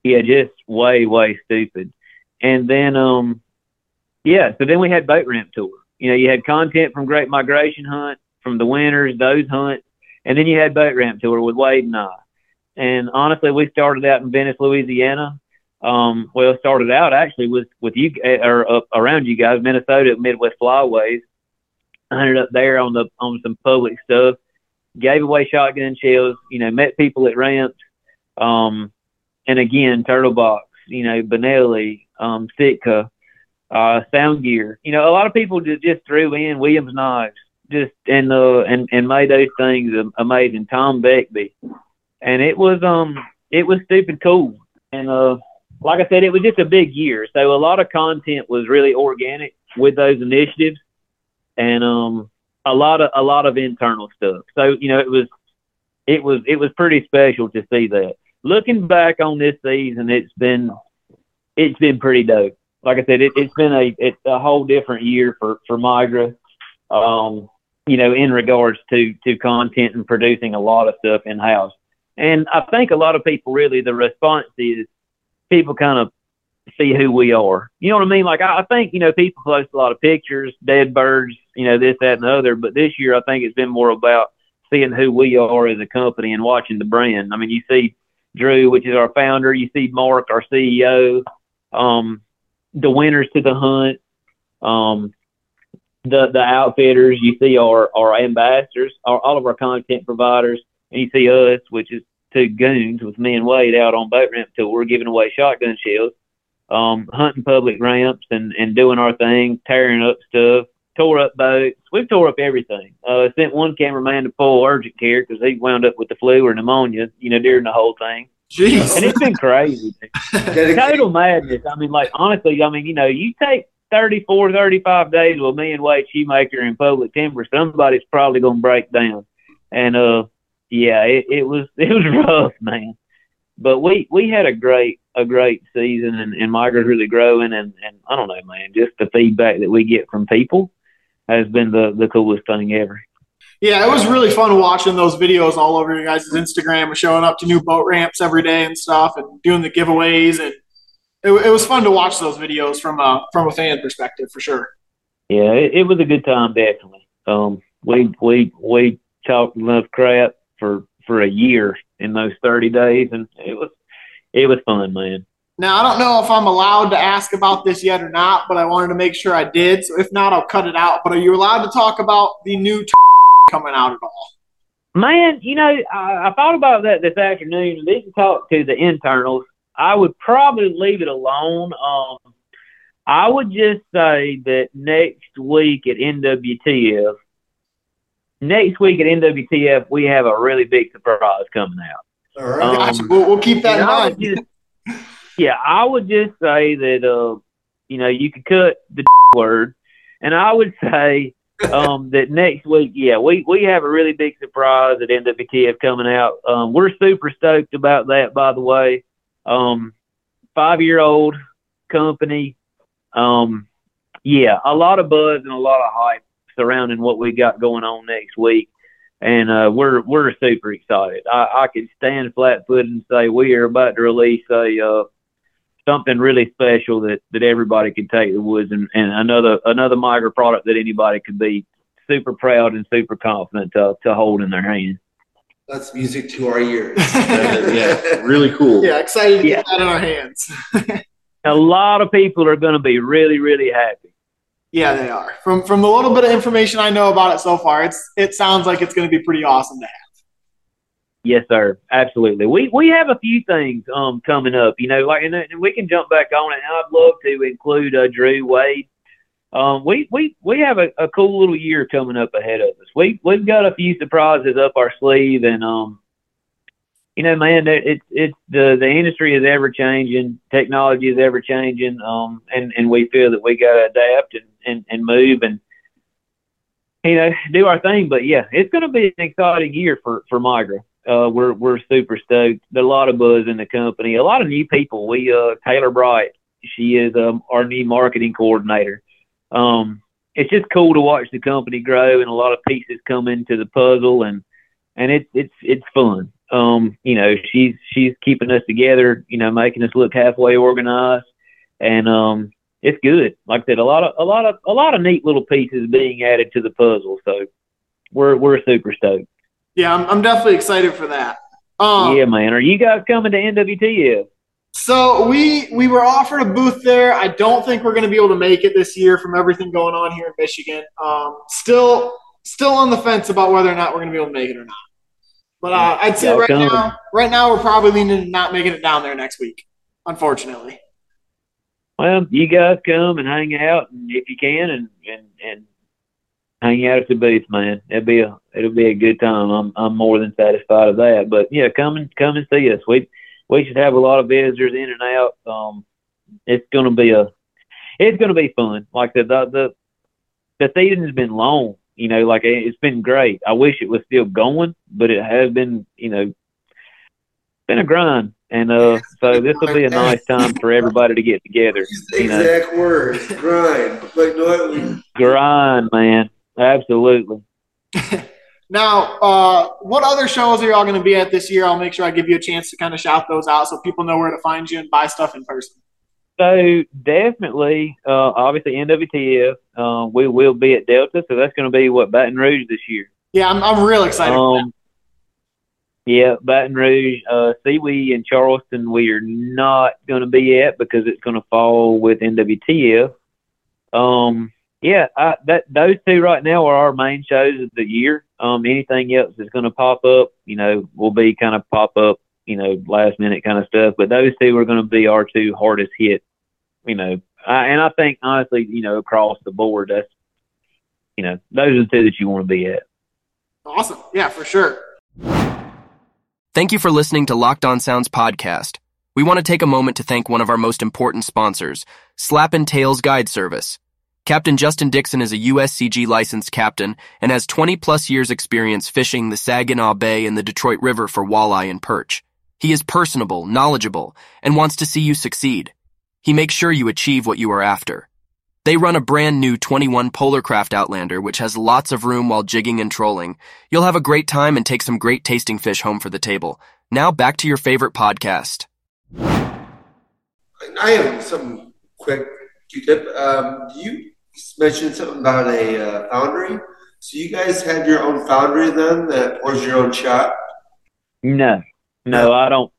yeah, just way, way stupid. And then, um, yeah, so then we had boat ramp tour. You know, you had content from Great Migration Hunt, from the winners, those hunts, and then you had boat ramp tour with Wade and I. And honestly, we started out in Venice, Louisiana. Um, well, started out actually with with you or uh, around you guys, Minnesota, Midwest Flyways. hunted up there on the on some public stuff. Gave away shotgun shells. You know, met people at ramps. Um, and again, Turtle Box. You know, Benelli, um, Sitka, uh, Sound Gear. You know, a lot of people just just threw in Williams knives, just and uh and and made those things amazing. Tom Beckby, and it was um it was stupid cool. And uh, like I said, it was just a big year. So a lot of content was really organic with those initiatives, and um, a lot of a lot of internal stuff. So you know, it was it was it was pretty special to see that. Looking back on this season, it's been it's been pretty dope. Like I said, it, has been a it's a whole different year for for Migra. Um, you know, in regards to to content and producing a lot of stuff in house. And I think a lot of people really the response is people kind of see who we are. You know what I mean? Like I, think you know people post a lot of pictures, dead birds, you know this, that, and the other. But this year, I think it's been more about seeing who we are as a company and watching the brand. I mean, you see Drew, which is our founder. You see Mark, our CEO. Um, the winners to the hunt. Um, the the outfitters. You see our our ambassadors, our, all of our content providers and you see us, which is two goons with me and Wade out on boat ramp tour, giving away shotgun shells, um, hunting public ramps and, and doing our thing, tearing up stuff, tore up boats. We've tore up everything. Uh, sent one cameraman to pull urgent care because he wound up with the flu or pneumonia, you know, during the whole thing. Jeez. And it's been crazy. Total madness. I mean, like, honestly, I mean, you know, you take 34, 35 days with me and Wade Shoemaker in public timber, somebody's probably going to break down. And, uh, yeah, it, it was it was rough, man. But we we had a great a great season, and, and Migra's really growing, and and I don't know, man, just the feedback that we get from people has been the the coolest thing ever. Yeah, it was really fun watching those videos all over your guys' Instagram and showing up to new boat ramps every day and stuff, and doing the giveaways, and it, it was fun to watch those videos from a from a fan perspective for sure. Yeah, it, it was a good time, definitely. Um, we we we talked enough crap for for a year in those 30 days and it was it was fun man. Now i don't know if i'm allowed to ask about this yet or not but i wanted to make sure i did. So if not i'll cut it out. But are you allowed to talk about the new t- coming out at all? Man you know I, I thought about that this afternoon. And didn't talk to the internals. I would probably leave it alone. Um I would just say that next week at NWTF, next week at NWTF, we have a really big surprise coming out. All right. Um, we'll, we'll, keep that in mind. Just, yeah, I would just say that, uh, you know, you could cut the word, and I would say um, that next week, yeah, we, we have a really big surprise at NWTF coming out. Um, we're super stoked about that, by the way. Um, five year old company. Um, yeah, a lot of buzz and a lot of hype surrounding what we got going on next week. And uh, we're we're super excited. I, I can stand flat footed and say we are about to release a uh, something really special that, that everybody can take to the woods and, and another another Migra product that anybody could be super proud and super confident to, to hold in their hand. That's music to our ears. yeah, really cool. Yeah, excited to yeah. get that in our hands. a lot of people are going to be really, really happy. Yeah, they are. From from the little bit of information I know about it so far, it's it sounds like it's going to be pretty awesome to have. Yes, sir. Absolutely. We we have a few things um coming up. You know, like and, and we can jump back on it. I'd love to include uh, Drew Wade. Um, we we we have a, a cool little year coming up ahead of us. We we've got a few surprises up our sleeve, and um, you know, man, it's it's the the industry is ever changing, technology is ever changing, um, and and we feel that we got to adapt and, and and move and you know do our thing. But yeah, it's going to be an exciting year for for Migra. Uh, we're we're super stoked. There's a lot of buzz in the company, a lot of new people. We uh Taylor Bright, she is um, our new marketing coordinator. Um, it's just cool to watch the company grow and a lot of pieces come into the puzzle and and it's it's it's fun um, you know, she's she's keeping us together, you know, making us look halfway organized, and um, it's good. Like I said, a lot of a lot of a lot of neat little pieces being added to the puzzle. So we're we're super stoked. Yeah, I'm, I'm definitely excited for that. Um, yeah, man. Are you guys coming to NWTF? So we we were offered a booth there. I don't think we're going to be able to make it this year from everything going on here in Michigan. Um, still still on the fence about whether or not we're going to be able to make it or not. But uh, I'd say Y'all right come. now, right now we're probably leaning to not making it down there next week. Unfortunately. Well, you guys come and hang out, and if you can, and and and hang out at the booth, man. It'll be a it'll be a good time. I'm I'm more than satisfied of that. But yeah, come and come and see us. We we should have a lot of visitors in and out. Um, it's gonna be a it's gonna be fun. Like the the the, the season's been long. You know, like it- it's been great. I wish it was still going, but it has been. You know, been a grind. And uh, so this will be a nice time for everybody to get together. Use the You know. exact words, grind. Like, no, Grind, man. Absolutely. Now, uh, what other shows are y'all going to be at this year? I'll make sure I give you a chance to kind of shout those out so people know where to find you and buy stuff in person. So definitely, uh, obviously NWTF. Uh, we will be at Delta, so that's going to be what Baton Rouge this year. Yeah, I'm, I'm real excited. for that. Um, yeah, Baton Rouge, uh, SEWE and Charleston, we are not going to be at because it's going to fall with NWTF. Um, yeah, I, that those two right now are our main shows of the year. Um, anything else that's going to pop up, you know, will be kind of pop up, you know, last minute kind of stuff. But those two are going to be our two hardest hit, you know. I, and I think honestly, you know, across the board, that's, you know, those are the two that you want to be at. Awesome. Yeah, for sure. Thank you for listening to Locked On Sounds podcast. We want to take a moment to thank one of our most important sponsors, Slap and Tails Guide Service. Captain Justin Dixon is a USCG licensed captain and has 20 plus years experience fishing the Saginaw Bay and the Detroit River for walleye and perch. He is personable, knowledgeable, and wants to see you succeed. He makes sure you achieve what you are after. They run a brand new 21 Polarcraft Outlander, which has lots of room while jigging and trolling. You'll have a great time and take some great tasting fish home for the table. Now back to your favorite podcast. I have some quick Q-tip. Um, you mentioned something about a uh, foundry. So you guys have your own foundry then that pours your own shot? No, no, I don't,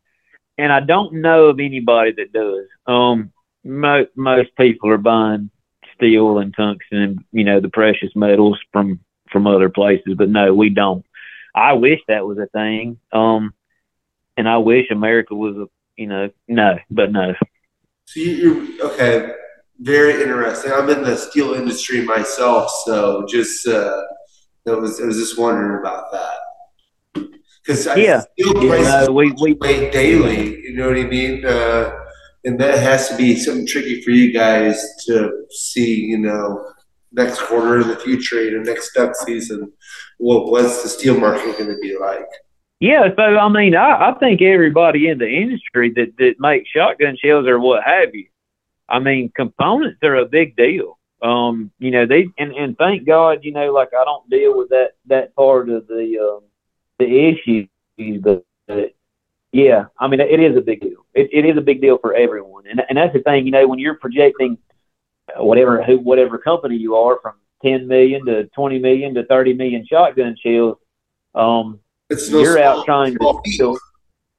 and I don't know of anybody that does. Um, mo- most people are buying steel and tungsten, and you know the precious metals from from other places, but no, we don't. I wish that was a thing. Um, and I wish America was a, you know, no, but no. So you, you're okay. Very interesting. I'm in the steel industry myself, so just uh, that was I was just wondering about that because Yeah. steel You prices know, we we wait daily. You know what I mean? Uh, and that has to be something tricky for you guys to see. You know, next quarter in the future, you know, next duck season. What what's the steel market going to be like? Yeah, so I mean, I, I think everybody in the industry that that makes shotgun shells or what have you, I mean, components are a big deal. Um, you know, they and and thank God, you know, like I don't deal with that that part of the um, the issues, but, but yeah, I mean, it is a big deal. It, it is a big deal for everyone, and and that's the thing, you know, when you're projecting uh, whatever who whatever company you are from 10 million to 20 million to 30 million shotgun shells, um, It's no you're small- out trying to sell.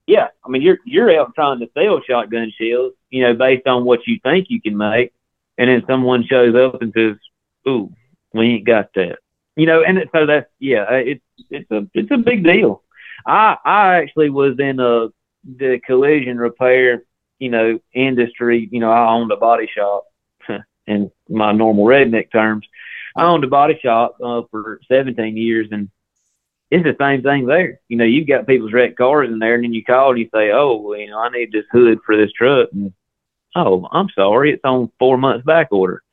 Yeah, I mean you're you're out trying to sell shotgun shells, you know, based on what you think you can make, and then someone shows up and says, "Ooh, we ain't got that," you know, and it- so that's yeah, it's it's a it's a big deal. I I actually was in a the collision repair, you know, industry. You know, I owned a body shop, in my normal redneck terms. I owned a body shop uh, for 17 years, and it's the same thing there. You know, you've got people's wrecked cars in there, and then you call and you say, "Oh, you know, I need this hood for this truck," and oh, I'm sorry, it's on four months back order.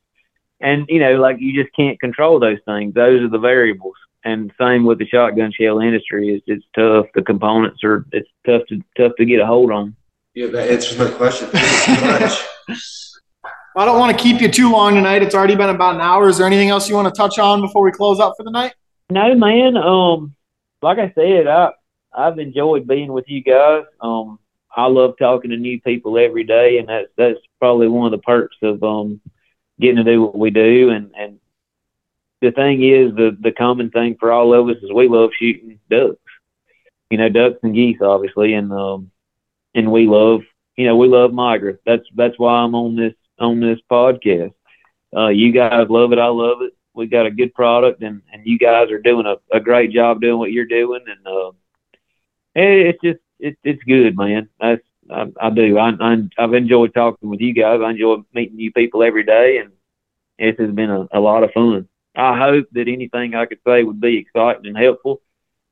And you know, like you just can't control those things. Those are the variables. And same with the shotgun shell industry. It's it's tough. The components are it's tough to tough to get a hold on. Yeah, that answers my question. Thank much. I don't want to keep you too long tonight. It's already been about an hour. Is there anything else you want to touch on before we close up for the night? No, man. Um, like I said, I I've enjoyed being with you guys. Um, I love talking to new people every day, and that's that's probably one of the perks of um getting to do what we do. And and the thing is, the the common thing for all of us is we love shooting ducks. You know, ducks and geese, obviously, and um, and we love you know, we love Migra. That's that's why I'm on this on this podcast. Uh, you guys love it. I love it. We got a good product, and and you guys are doing a, a great job doing what you're doing, and uh, it's just it, it's good, man. That's I, I do. I, I I've enjoyed talking with you guys. I enjoy meeting you people every day, and this has been a, a lot of fun. I hope that anything I could say would be exciting and helpful.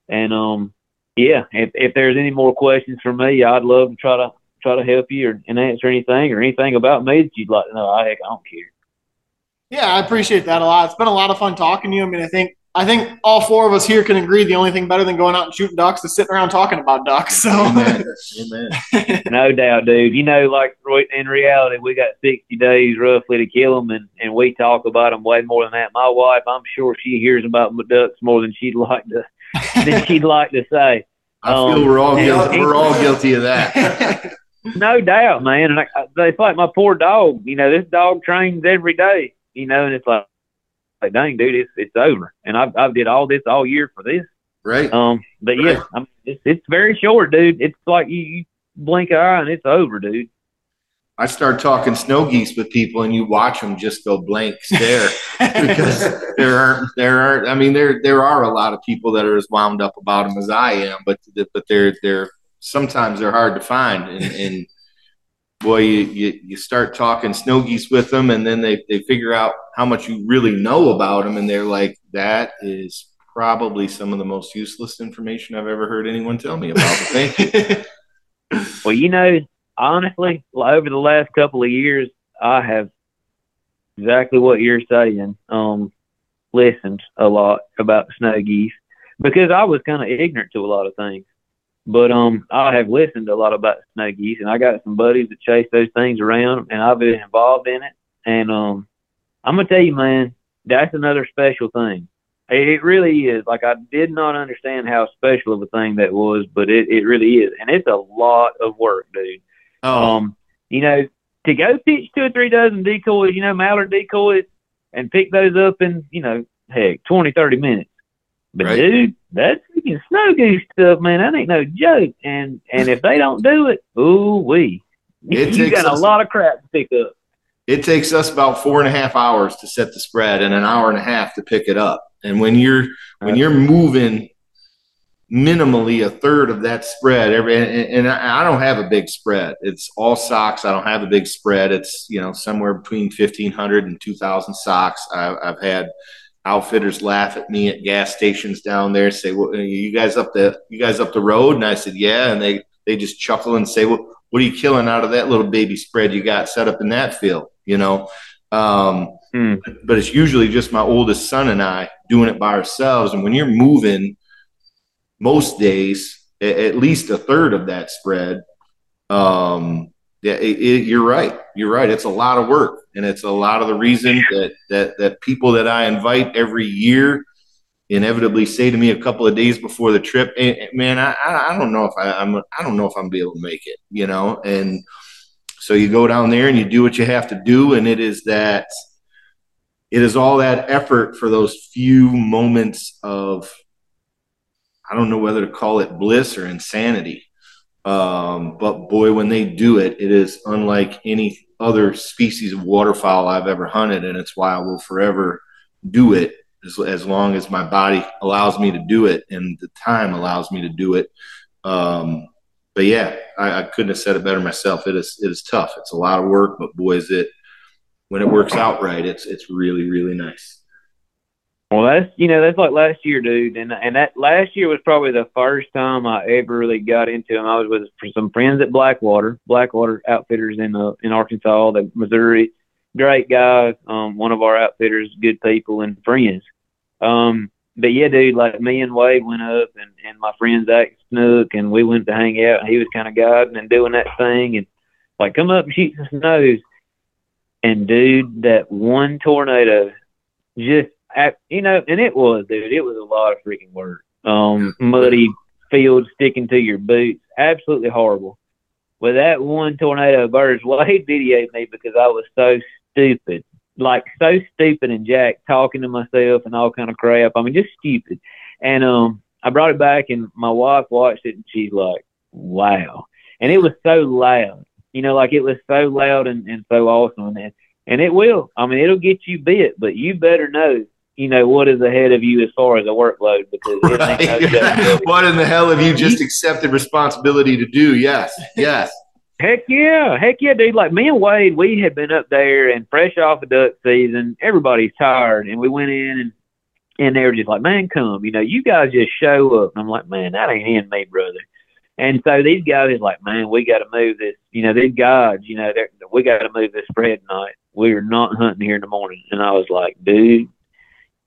And um, yeah, if if there's any more questions for me, I'd love to try to try to help you or, and answer anything or anything about me that you'd like to know. I heck, I don't care. Yeah, I appreciate that a lot. It's been a lot of fun talking to you. I mean, I think I think all four of us here can agree the only thing better than going out and shooting ducks is sitting around talking about ducks. So, Amen. Amen. no doubt, dude. You know, like in reality, we got 60 days roughly to kill them, and, and we talk about them way more than that. My wife, I'm sure she hears about ducks more than she'd like to than she'd like to say. I feel Um, we're all and- guilty. We're all guilty of that. No doubt, man. And I, I, it's like my poor dog. You know, this dog trains every day. You know, and it's like, like, dang, dude, it's it's over. And I've I've did all this all year for this. Right? Um, but yeah, I mean, it's it's very short, dude. It's like you, you blink an eye and it's over, dude. I start talking snow geese with people, and you watch them just go blank stare because there aren't there aren't. I mean, there there are a lot of people that are as wound up about them as I am, but but they're they're sometimes they're hard to find, and, and boy, you, you you start talking snow geese with them, and then they they figure out how much you really know about them, and they're like, that is probably some of the most useless information I've ever heard anyone tell me about. But thank you. Well, you know, honestly, over the last couple of years, I have exactly what you're saying. Um, listened a lot about the snow geese because I was kind of ignorant to a lot of things. But um, I have listened a lot about snow geese, and I got some buddies that chase those things around, and I've been involved in it. And um, I'm gonna tell you, man, that's another special thing. It really is. Like I did not understand how special of a thing that was, but it, it really is, and it's a lot of work, dude. Oh, Um, you know, to go pitch two or three dozen decoys, you know, mallard decoys, and pick those up in, you know, heck, twenty thirty minutes. But Right. dude, that freaking snow goose stuff, man, that ain't no joke. And and if they don't do it, ooh wee, you got a lot of crap to pick up. it takes us about four and a half hours to set the spread and an hour and a half to pick it up. And when you're when you're moving minimally a third of that spread every and, and I I don't have a big spread. It's all socks. I don't have a big spread. It's you know somewhere between 1500 and 2000 socks. I, I've had outfitters laugh at me at gas stations down there say well you guys up the you guys up the road and I said yeah and they they just chuckle and say well what are you killing out of that little baby spread you got set up in that field you know um, Hmm. but it's usually just my oldest son and I doing it by ourselves. And when you're moving most days, at least a third of that spread, um, yeah, it, it, you're right. You're right. It's a lot of work, and it's a lot of the reason that that that people that I invite every year inevitably say to me a couple of days before the trip, "Eh, eh, "Man, I, I don't know if I, I'm I don't know if I'm be able to make it," you know. And so you go down there and you do what you have to do, and it is that it is all that effort for those few moments of I don't know whether to call it bliss or insanity. Um, but boy, when they do it, it is unlike any other species of waterfowl I've ever hunted, and it's why I will forever do it as, as long as my body allows me to do it and the time allows me to do it. Um, but yeah, I, I couldn't have said it better myself. It is it is tough. It's a lot of work, but boy, is it when it works out right, it's it's really really nice. Well, that's you know that's like last year, dude, and and that last year was probably the first time I ever really got into them. I was with some friends at Blackwater, Blackwater Outfitters in uh, in Arkansas, the Missouri, great guys. Um, one of our outfitters, good people and friends. Um, but yeah, dude, like me and Wade went up, and and my friend Zach Snook, and we went to hang out. And he was kind of guiding and doing that thing, and like come up and shoot some snows. And dude, that one tornado just I, you know, and it was, dude. It was a lot of freaking work. Um, muddy field sticking to your boots, absolutely horrible. With that one tornado of birds, Wade videoed me because I was so stupid, like so stupid and Jack talking to myself and all kind of crap. I mean, just stupid. And um, I brought it back, and my wife watched it, and she's like, "Wow!" And it was so loud. You know, like it was so loud and, and so awesome, and and it will. I mean, it'll get you bit, but you better know you know what is ahead of you as far as a workload because right. no what in the hell have you just accepted responsibility to do? Yes, yes. Heck yeah, heck yeah, dude. Like me and Wade, we had been up there and fresh off the duck season. Everybody's tired, and we went in and and they were just like, "Man, come, you know, you guys just show up." And I'm like, "Man, that ain't in me, brother." And so these guys is like, "Man, we got to move this. You know, these guys, you know, we got to move this spread tonight. We're not hunting here in the morning." And I was like, "Dude,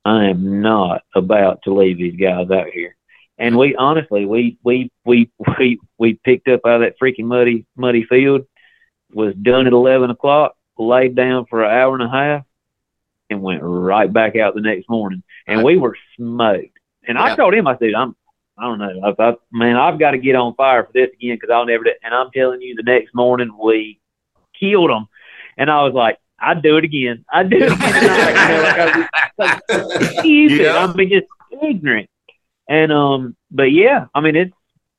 I am not about to leave these guys out here. And we honestly, we we we we we picked up out of that freaking muddy muddy field, was done at eleven o'clock, laid down for an hour and a half, and went right back out the next morning. And we were smoked. And yeah. I told him, I said, I'm I don't know, I thought, man, I've got to get on fire for this again because I'll never. Do. And I'm telling you, the next morning we killed them. And I was like, I'd do it again. I'd do it again. Tonight, you know, like like stupid. Yeah. I mean, just ignorant. And um, but yeah, I mean it's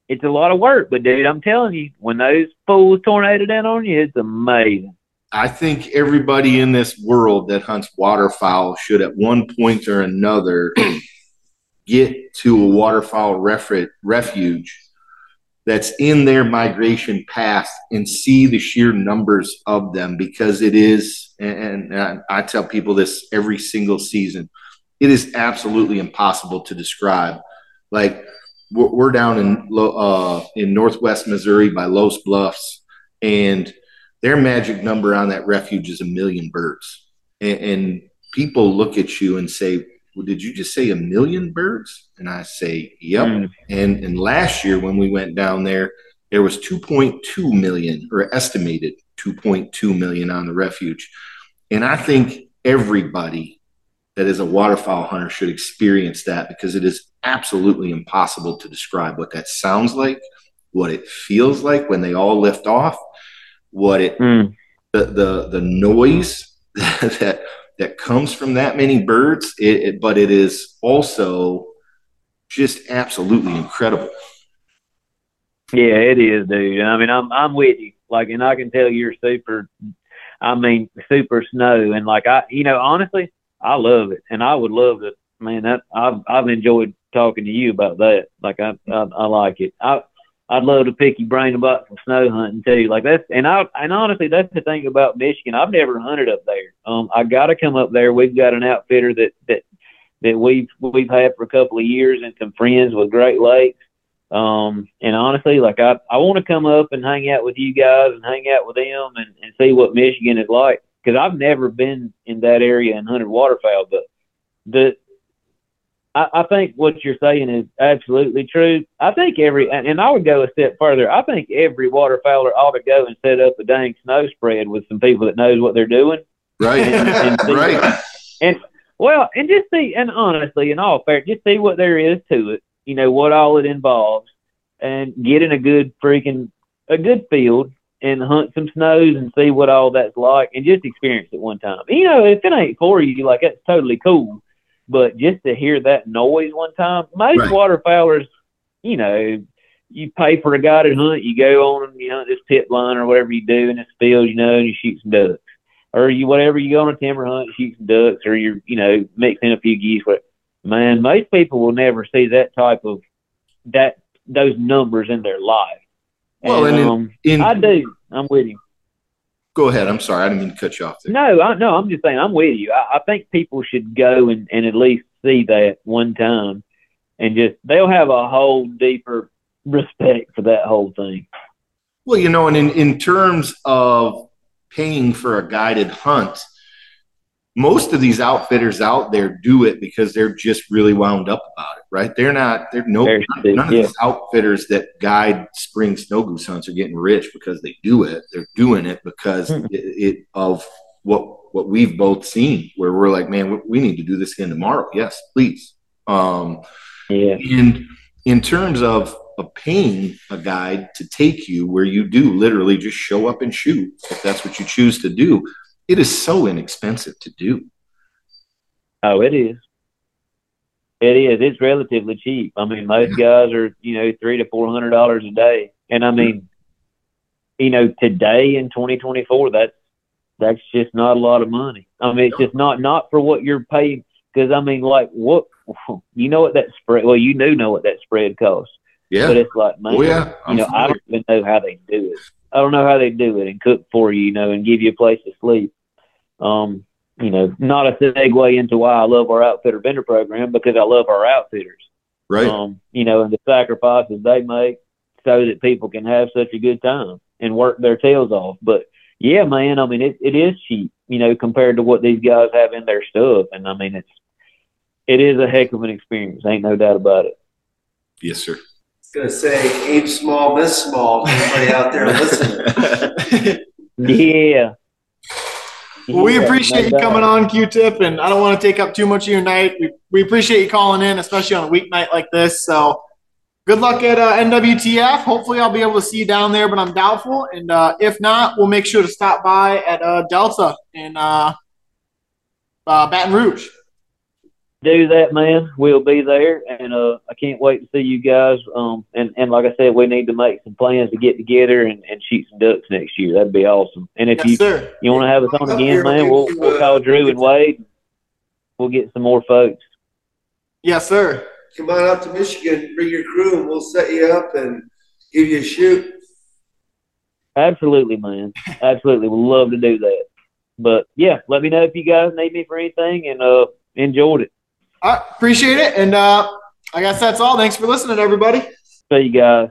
it's a lot of work. But dude, I'm telling you, when those fools tornado down on you, it's amazing. I think everybody in this world that hunts waterfowl should, at one point or another, get to a waterfowl refuge that's in their migration path and see the sheer numbers of them because it is and, I tell people this every single season it is absolutely impossible to describe. Like we're down in uh, in northwest Missouri by Loess Bluffs and their magic number on that refuge is a million birds. And, and people look at you and say well, did you just say a million birds? And I say, yep. Mm. And and last year when we went down there, there was 2.2 million or estimated 2.2 million on the refuge. And I think everybody that is a waterfowl hunter should experience that because it is absolutely impossible to describe what that sounds like, what it feels like when they all lift off, what it mm. the the the noise that that comes from that many birds, it, it, but it is also just absolutely incredible. Yeah, it is, dude. I mean, I'm I'm with you. Like, and I can tell you're super. I mean, super snow, and like I, you know, honestly, I love it, and I would love to. Man, that I've I've enjoyed talking to you about that. Like, I I, I like it. I I'd love to pick your brain about some snow hunting too. Like that's and I and honestly that's the thing about Michigan. I've never hunted up there. Um I gotta come up there. We've got an outfitter that that that we've we've had for a couple of years and some friends with Great Lakes. Um and honestly like I I wanna come up and hang out with you guys and hang out with them and, and see what Michigan is like. Because I've never been in that area and hunted waterfowl, but the I, I think what you're saying is absolutely true. I think every, and I would go a step further. I think every waterfowler ought to go and set up a dang snow spread with some people that knows what they're doing. Right. And, and see, right. And well, and just see, and honestly, in all fair, just see what there is to it. You know what all it involves, and get in a good freaking a good field and hunt some snows and see what all that's like, and just experience it one time. You know, if it ain't for you, like that's totally cool. But just to hear that noise one time, most right. waterfowlers, you know, you pay for a guided hunt, you go on, and you know, this pit line or whatever you do in this field, you know, and you shoot some ducks. Or you whatever you go on a timber hunt, shoot some ducks, or you're, you know, mixing a few geese. But man, most people will never see that type of that those numbers in their life. Well, and, and um, in, I do. I'm with you. Go ahead. I'm sorry. I didn't mean to cut you off there. No, I, no, I'm just saying I'm with you. I, I think people should go and, and at least see that one time and just they'll have a whole deeper respect for that whole thing. Well, you know, and in, in terms of paying for a guided hunt, most of these outfitters out there do it because they're just really wound up about it, right? They're not, they're no, none, none of these outfitters that guide spring snow goose hunts are getting rich because they do it. They're doing it because mm-hmm. it, it, of what, what we've both seen where we're like, man, we, need to do this again tomorrow. Yes, please. Um, yeah. And in terms of, of paying a guide to take you where you do literally just show up and shoot, if that's what you choose to do, it is so inexpensive to do. Oh, it is. It is. It's relatively cheap. I mean, most guys are, you know, three to four hundred dollars a day, and I mean, you know, today in 2024, that's that's just not a lot of money. I mean, it's just not not for what you're paying. Because I mean, like, what you know what that spread? Well, you do know what that spread costs. Yeah. But it's like, man, Oh yeah. you know, I don't even know how they do it. I don't know how they do it and cook for you, you know, and give you a place to sleep. Um, you know, not a segue into why I love our outfitter vendor program because I love our outfitters. right. Um, you know, and the sacrifices they make so that people can have such a good time and work their tails off. But yeah, man, I mean, it, it is cheap, you know, compared to what these guys have in their stuff. And I mean, it's, it is a heck of an experience. Ain't no doubt about it. yes, sir. Gonna say aim small, miss small. Anybody out there listening? Yeah. Well, we appreciate no you coming on, Q-Tip, and I don't want to take up too much of your night. We, we appreciate you calling in, especially on a weeknight like this. So, good luck at uh, NWTF. Hopefully, I'll be able to see you down there, but I'm doubtful. And uh, if not, we'll make sure to stop by at uh, Delta in uh, uh, Baton Rouge. Do that, man. We'll be there, and uh, I can't wait to see you guys. Um, and and like I said, we need to make some plans to get together and, and shoot some ducks next year. That'd be awesome. And if Yes, you sir. you want to have us on Up again, here, man, we'll we'll, we'll call Drew and Wade. We'll get some more folks. Yes, sir. Come on up to Michigan, bring your crew, and we'll set you up and give you a shoot. Absolutely, man. Absolutely, we'd love to do that. But yeah, let me know if you guys need me for anything, and uh, enjoyed it. Appreciate it. And uh, I guess that's all. Thanks for listening, everybody. See you guys.